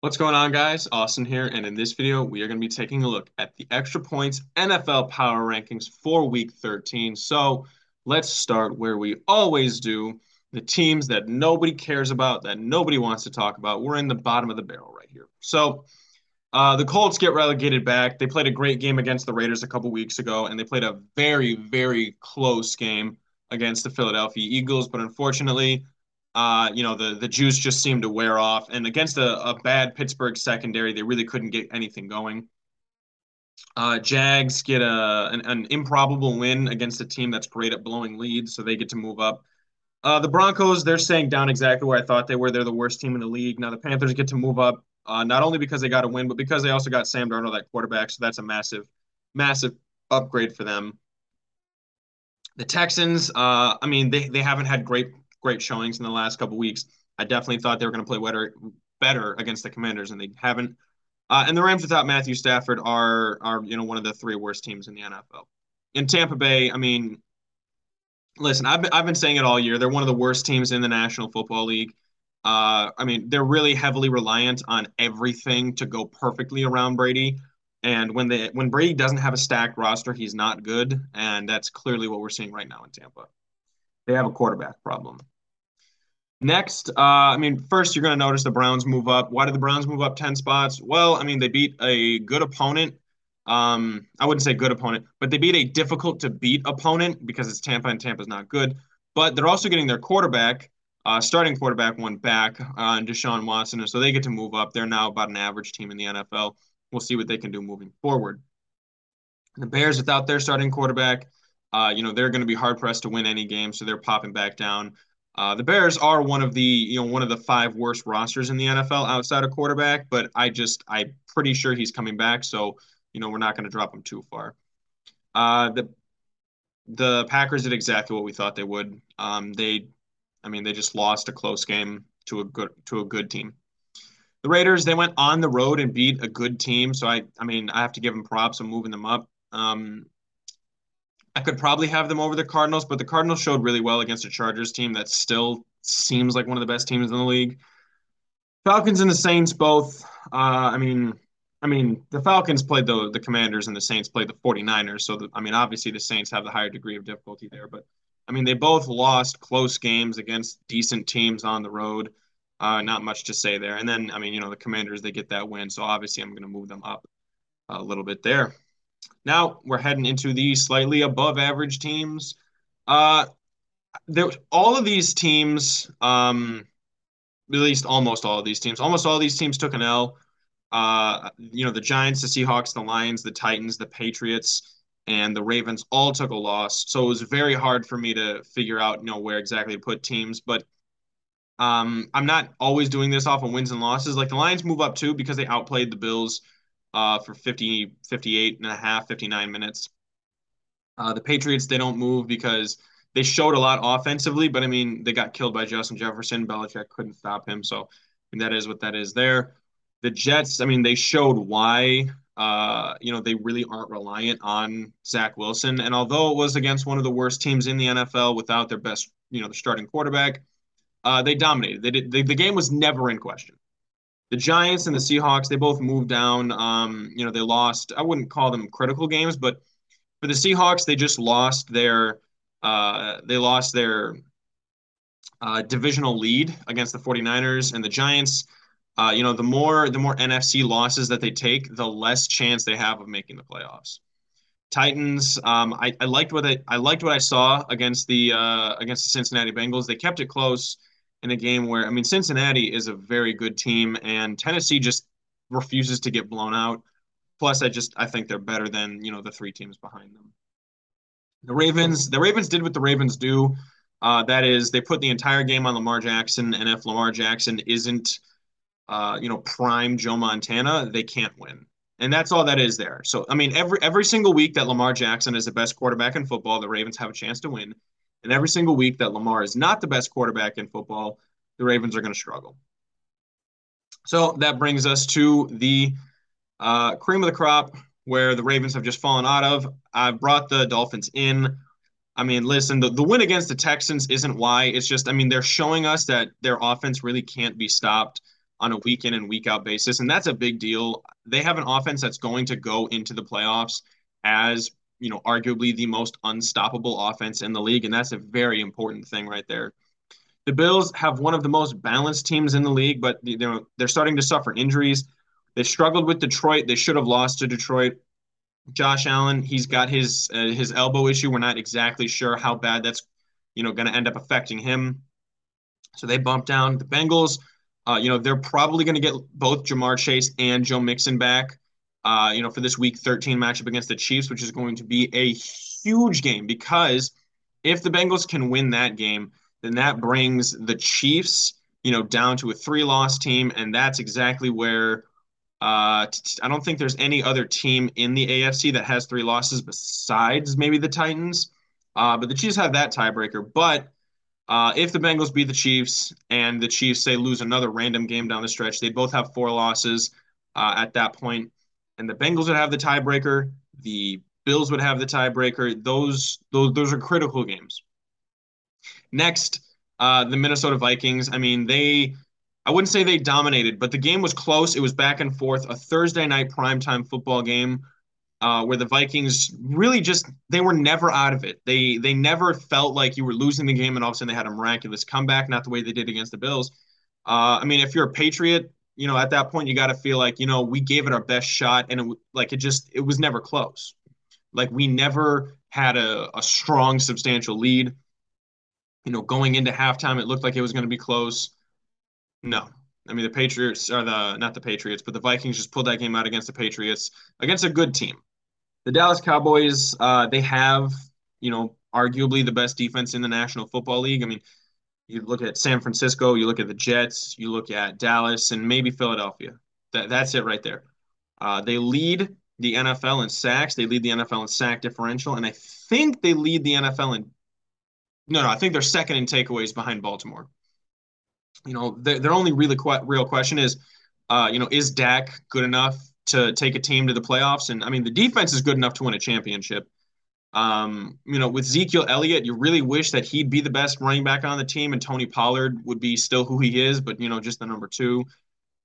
What's going on, guys? Austin here, and in this video, we are going to be taking a look at the Extra Points NFL Power Rankings for Week 13. So let's start where we always do, the teams that nobody cares about, that nobody wants to talk about. We're in the bottom of the barrel right here. So uh, the Colts get relegated back. They played a great game against the Raiders a couple weeks ago, and they played a very, very close game against the Philadelphia Eagles. But unfortunately, uh, you know, the the juice just seemed to wear off. And against a, a bad Pittsburgh secondary, they really couldn't get anything going. Uh, Jags get a an, an, improbable win against a team that's great at blowing leads, so they get to move up. Uh, the Broncos, they're staying down exactly where I thought they were. They're the worst team in the league. Now the Panthers get to move up, uh, not only because they got a win, but because they also got Sam Darnold at quarterback. So that's a massive, massive upgrade for them. The Texans, uh, I mean, they they haven't had great great showings in the last couple weeks. I definitely thought they were going to play better better against the Commanders, and they haven't. Uh, and the Rams without Matthew Stafford are are you know one of the three worst teams in the NFL. In Tampa Bay, I mean, listen, I've been, I've been saying it all year. They're one of the worst teams in the National Football League. Uh, I mean, they're really heavily reliant on everything to go perfectly around Brady. And when they when Brady doesn't have a stacked roster, he's not good, and that's clearly what we're seeing right now in Tampa. They have a quarterback problem. Next, uh, I mean, first you're going to notice the Browns move up. Why did the Browns move up 10 spots? Well, I mean, they beat a good opponent. Um, I wouldn't say good opponent, but they beat a difficult to beat opponent because it's Tampa and Tampa's not good. But they're also getting their quarterback, uh, starting quarterback, one back, uh, Deshaun Watson. And so they get to move up. They're now about an average team in the NFL. We'll see what they can do moving forward. The Bears, without their starting quarterback, uh, you know, they're going to be hard pressed to win any game. So they're popping back down. Uh, the Bears are one of the you know one of the five worst rosters in the NFL outside of quarterback, but I just I'm pretty sure he's coming back, so you know we're not going to drop him too far. Uh, the the Packers did exactly what we thought they would. Um, they, I mean, they just lost a close game to a good to a good team. The Raiders they went on the road and beat a good team, so I I mean I have to give them props. I'm moving them up. Um, I could probably have them over the Cardinals, but the Cardinals showed really well against a Chargers team that still seems like one of the best teams in the league. Falcons and the Saints both. Uh, I mean, I mean, the Falcons played the the Commanders and the Saints played the 49ers. So, the, I mean, obviously the Saints have the higher degree of difficulty there. But, I mean, they both lost close games against decent teams on the road. Uh, not much to say there. And then, I mean, you know, the Commanders, they get that win. So, obviously, I'm going to move them up a little bit there. Now we're heading into the slightly above average teams. Uh, there, all of these teams, um, at least almost all of these teams, almost all these teams took an L. Uh, you know, the Giants, the Seahawks, the Lions, the Titans, the Patriots, and the Ravens all took a loss. So it was very hard for me to figure out, you know, where exactly to put teams. But um, I'm not always doing this off of wins and losses. Like the Lions move up too because they outplayed the Bills uh, for 50, 58 and a half, 59 minutes. Uh, the Patriots, they don't move because they showed a lot offensively, but I mean, they got killed by Justin Jefferson. Belichick couldn't stop him. So and that is what that is there. The Jets, I mean, they showed why, uh, you know, they really aren't reliant on Zach Wilson. And although it was against one of the worst teams in the NFL without their best, you know, the starting quarterback, uh, they dominated. They did, they, the game was never in question the Giants and the Seahawks, they both moved down. Um, you know, they lost. I wouldn't call them critical games, but for the Seahawks, they just lost their uh, they lost their uh, divisional lead against the 49ers and the Giants. Uh, you know, the more the more NFC losses that they take, the less chance they have of making the playoffs. Titans, um, I, I liked what I, I liked what I saw against the uh, against the Cincinnati Bengals. They kept it close in a game where I mean Cincinnati is a very good team and Tennessee just refuses to get blown out. Plus, I just I think they're better than you know the three teams behind them. The Ravens, the Ravens did what the Ravens do. Uh, that is, they put the entire game on Lamar Jackson, and if Lamar Jackson isn't, uh, you know, prime Joe Montana, they can't win, and that's all that is there. So, I mean, every every single week that Lamar Jackson is the best quarterback in football, the Ravens have a chance to win. And every single week that Lamar is not the best quarterback in football, the Ravens are going to struggle. So that brings us to the uh, cream of the crop where the Ravens have just fallen out of. I've brought the Dolphins in. I mean, listen, the, the win against the Texans isn't why. It's just, I mean, they're showing us that their offense really can't be stopped. on a week in and week out basis. And that's a big deal. They have an offense that's going to go into the playoffs as, you know, arguably the most unstoppable offense in the league. And that's a very important thing right there. The Bills have one of the most balanced teams in the league, but you know, they're starting to suffer injuries. They struggled with Detroit. They should have lost to Detroit. Josh Allen, he's got his uh, his elbow issue. We're not exactly sure how bad that's you know going to end up affecting him. So they bumped down the Bengals. Uh, you know they're probably going to get both Ja'Marr Chase and Joe Mixon back. Uh, you know for this Week 13 matchup against the Chiefs, which is going to be a huge game because if the Bengals can win that game, then that brings the Chiefs, you know, down to a three-loss team, and that's exactly where uh, I don't think there's any other team in the AFC that has three losses besides maybe the Titans. Uh, but the Chiefs have that tiebreaker. But uh, if the Bengals beat the Chiefs and the Chiefs say lose another random game down the stretch, they both have four losses uh, at that point, and the Bengals would have the tiebreaker. The Bills would have the tiebreaker. Those those those are critical games. Next, uh, the Minnesota Vikings. I mean, they I wouldn't say they dominated, but the game was close. It was back and forth, a Thursday night primetime football game uh, where the Vikings really just they were never out of it. They they never felt like you were losing the game and all of a sudden they had a miraculous comeback, not the way they did against the Bills. Uh, I mean, if you're a Patriot, you know at that point you got to feel like you know we gave it our best shot and it like it just it was never close. Like we never had a, a strong substantial lead. You know, going into halftime, it looked like it was going to be close. No. I mean, the Patriots are the not the Patriots, but the Vikings just pulled that game out against the Patriots against a good team. The Dallas Cowboys, uh, they have, you know, arguably the best defense in the National Football League. I mean, you look at San Francisco, you look at the Jets, you look at Dallas, and maybe Philadelphia. That, that's it right there. Uh, they lead the NFL in sacks. They lead the NFL in sack differential, and I think they lead the NFL in. No, no, I think they're second in takeaways behind Baltimore you know, their, their only really qu- real question is, uh, you know, is Dak good enough to take a team to the playoffs? And I mean, the defense is good enough to win a championship. Um, you know, with Ezekiel Elliott, you really wish that he'd be the best running back on the team, and Tony Pollard would be still who he is, but you know, just the number two.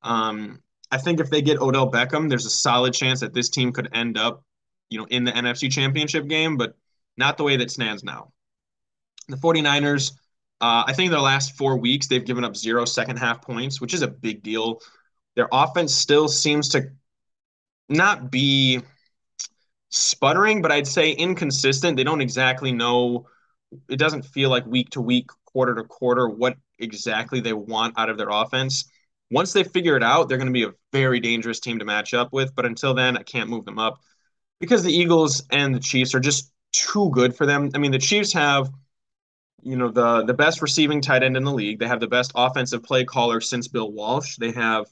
Um, I think if they get Odell Beckham, there's a solid chance that this team could end up, you know, in the NFC Championship game, but not the way that stands now. The 49ers, uh, I think their last four weeks, they've given up zero second half points, which is a big deal. Their offense still seems to not be sputtering, but I'd say inconsistent. They don't exactly know. It doesn't feel like week to week, quarter to quarter, what exactly they want out of their offense. Once they figure it out, they're going to be a very dangerous team to match up with. But until then, I can't move them up because the Eagles and the Chiefs are just too good for them. I mean, the Chiefs have – you know the the best receiving tight end in the league. They have the best offensive play caller since Bill Walsh. They have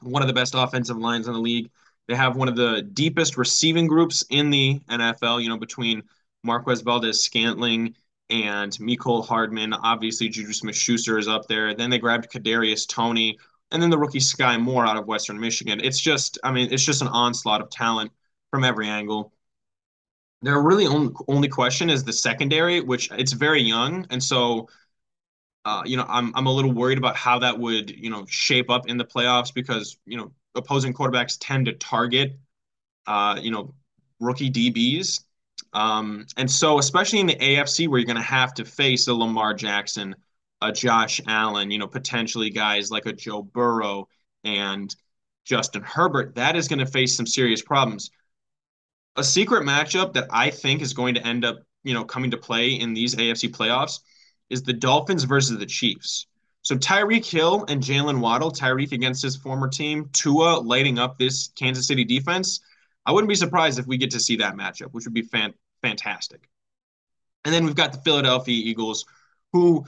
one of the best offensive lines in the league. They have one of the deepest receiving groups in the NFL. You know between Marquez Valdes-Scantling and Mecole Hardman. Obviously, Juju Smith-Schuster is up there. Then they grabbed Kadarius Toney and then the rookie Skyy Moore out of Western Michigan. It's just, I mean, it's just an onslaught of talent from every angle. Their really only, only question is the secondary, which it's very young, and so uh, you know I'm I'm a little worried about how that would you know shape up in the playoffs because you know opposing quarterbacks tend to target uh, you know rookie DBs, um, and so especially in the AFC where you're going to have to face a Lamar Jackson, a Josh Allen, you know potentially guys like a Joe Burrow and Justin Herbert, that is going to face some serious problems a secret matchup that I think is going to end up, you know, coming to play in these AFC playoffs is the Dolphins versus the Chiefs. So Tyreek Hill and Jaylen Waddle, Tyreek against his former team, Tua lighting up this Kansas City defense. I wouldn't be surprised if we get to see that matchup, which would be fan- fantastic. And then we've got the Philadelphia Eagles, who,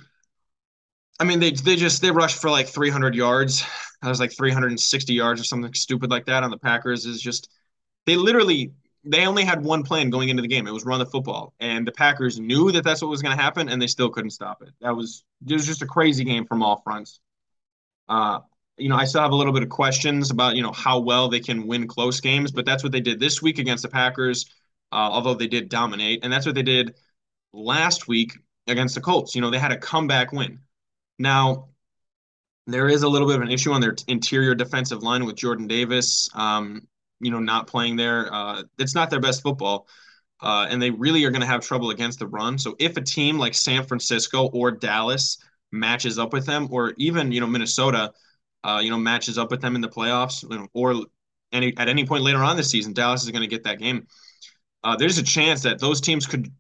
I mean, they they just they rushed for like 300 yards. That was like 360 yards or something stupid like that on the Packers. Is just they literally they only had one plan going into the game. It was run the football, and the Packers knew that that's what was going to happen, and they still couldn't stop it. That was it was just a crazy game from all fronts. Uh, you know, I still have a little bit of questions about you know how well they can win close games, but that's what they did this week against the Packers. Uh, although they did dominate, and that's what they did last week against the Colts. You know, they had a comeback win. Now, There is a little bit of an issue on their interior defensive line with Jordan Davis, um, you know, not playing there. Uh, it's not their best football, uh, and they really are going to have trouble against the run. So if a team like San Francisco or Dallas matches up with them, or even you know Minnesota, uh, you know matches up with them in the playoffs, you know, or any at any point later on this season, Dallas is going to get that game. Uh, there's a chance that those teams could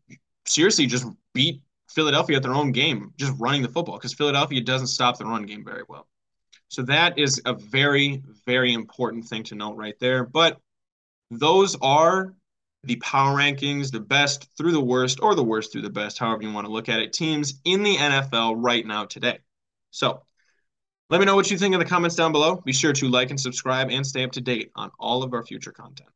seriously just beat Philadelphia at their own game, just running the football, because Philadelphia doesn't stop the run game very well. So that is a very, very important thing to note right there. But those are the power rankings, the best through the worst, or the worst through the best, however you want to look at it, teams in the NFL right now today. So let me know what you think in the comments down below. Be sure to like and subscribe and stay up to date on all of our future content.